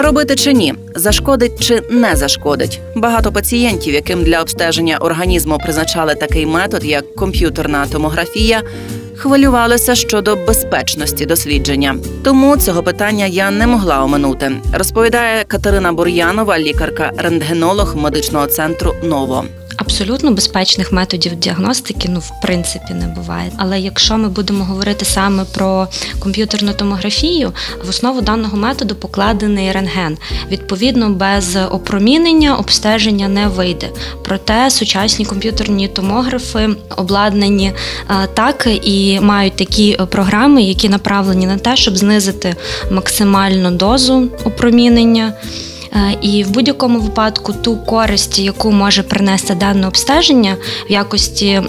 Робити чи ні, зашкодить чи не зашкодить. Багато пацієнтів, яким для обстеження організму призначали такий метод, як комп'ютерна томографія, хвилювалися щодо безпечності дослідження. Тому цього питання я не могла оминути. Розповідає Катерина Бур'янова, лікарка-рентгенолог медичного центру Ново. Абсолютно безпечних методів діагностики, ну в принципі, не буває. Але якщо ми будемо говорити саме про комп'ютерну томографію, в основу даного методу покладений рентген. Відповідно, без опромінення обстеження не вийде. Проте сучасні комп'ютерні томографи обладнані е, так і мають такі програми, які направлені на те, щоб знизити максимальну дозу опромінення. Е, І в будь-якому випадку ту користь, яку може принести дане обстеження в якості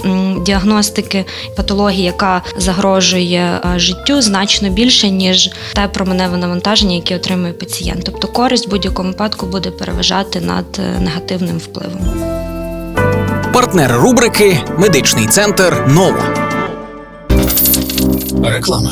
діагностики патології, яка загрожує е, життю, значно більше, ніж те променеве навантаження, яке отримує пацієнт. Тобто користь в будь-якому випадку буде переважати над е, негативним впливом. Партнер рубрики Медичний центр Ново. Реклама.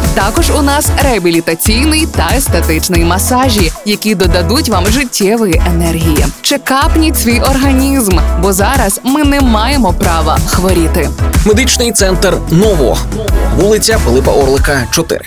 Також у нас реабілітаційний та естетичний масажі, які додадуть вам життєвої енергії. Чекапніть свій організм, бо зараз ми не маємо права хворіти. Медичний центр Ново, вулиця Пилипа Орлика, 4.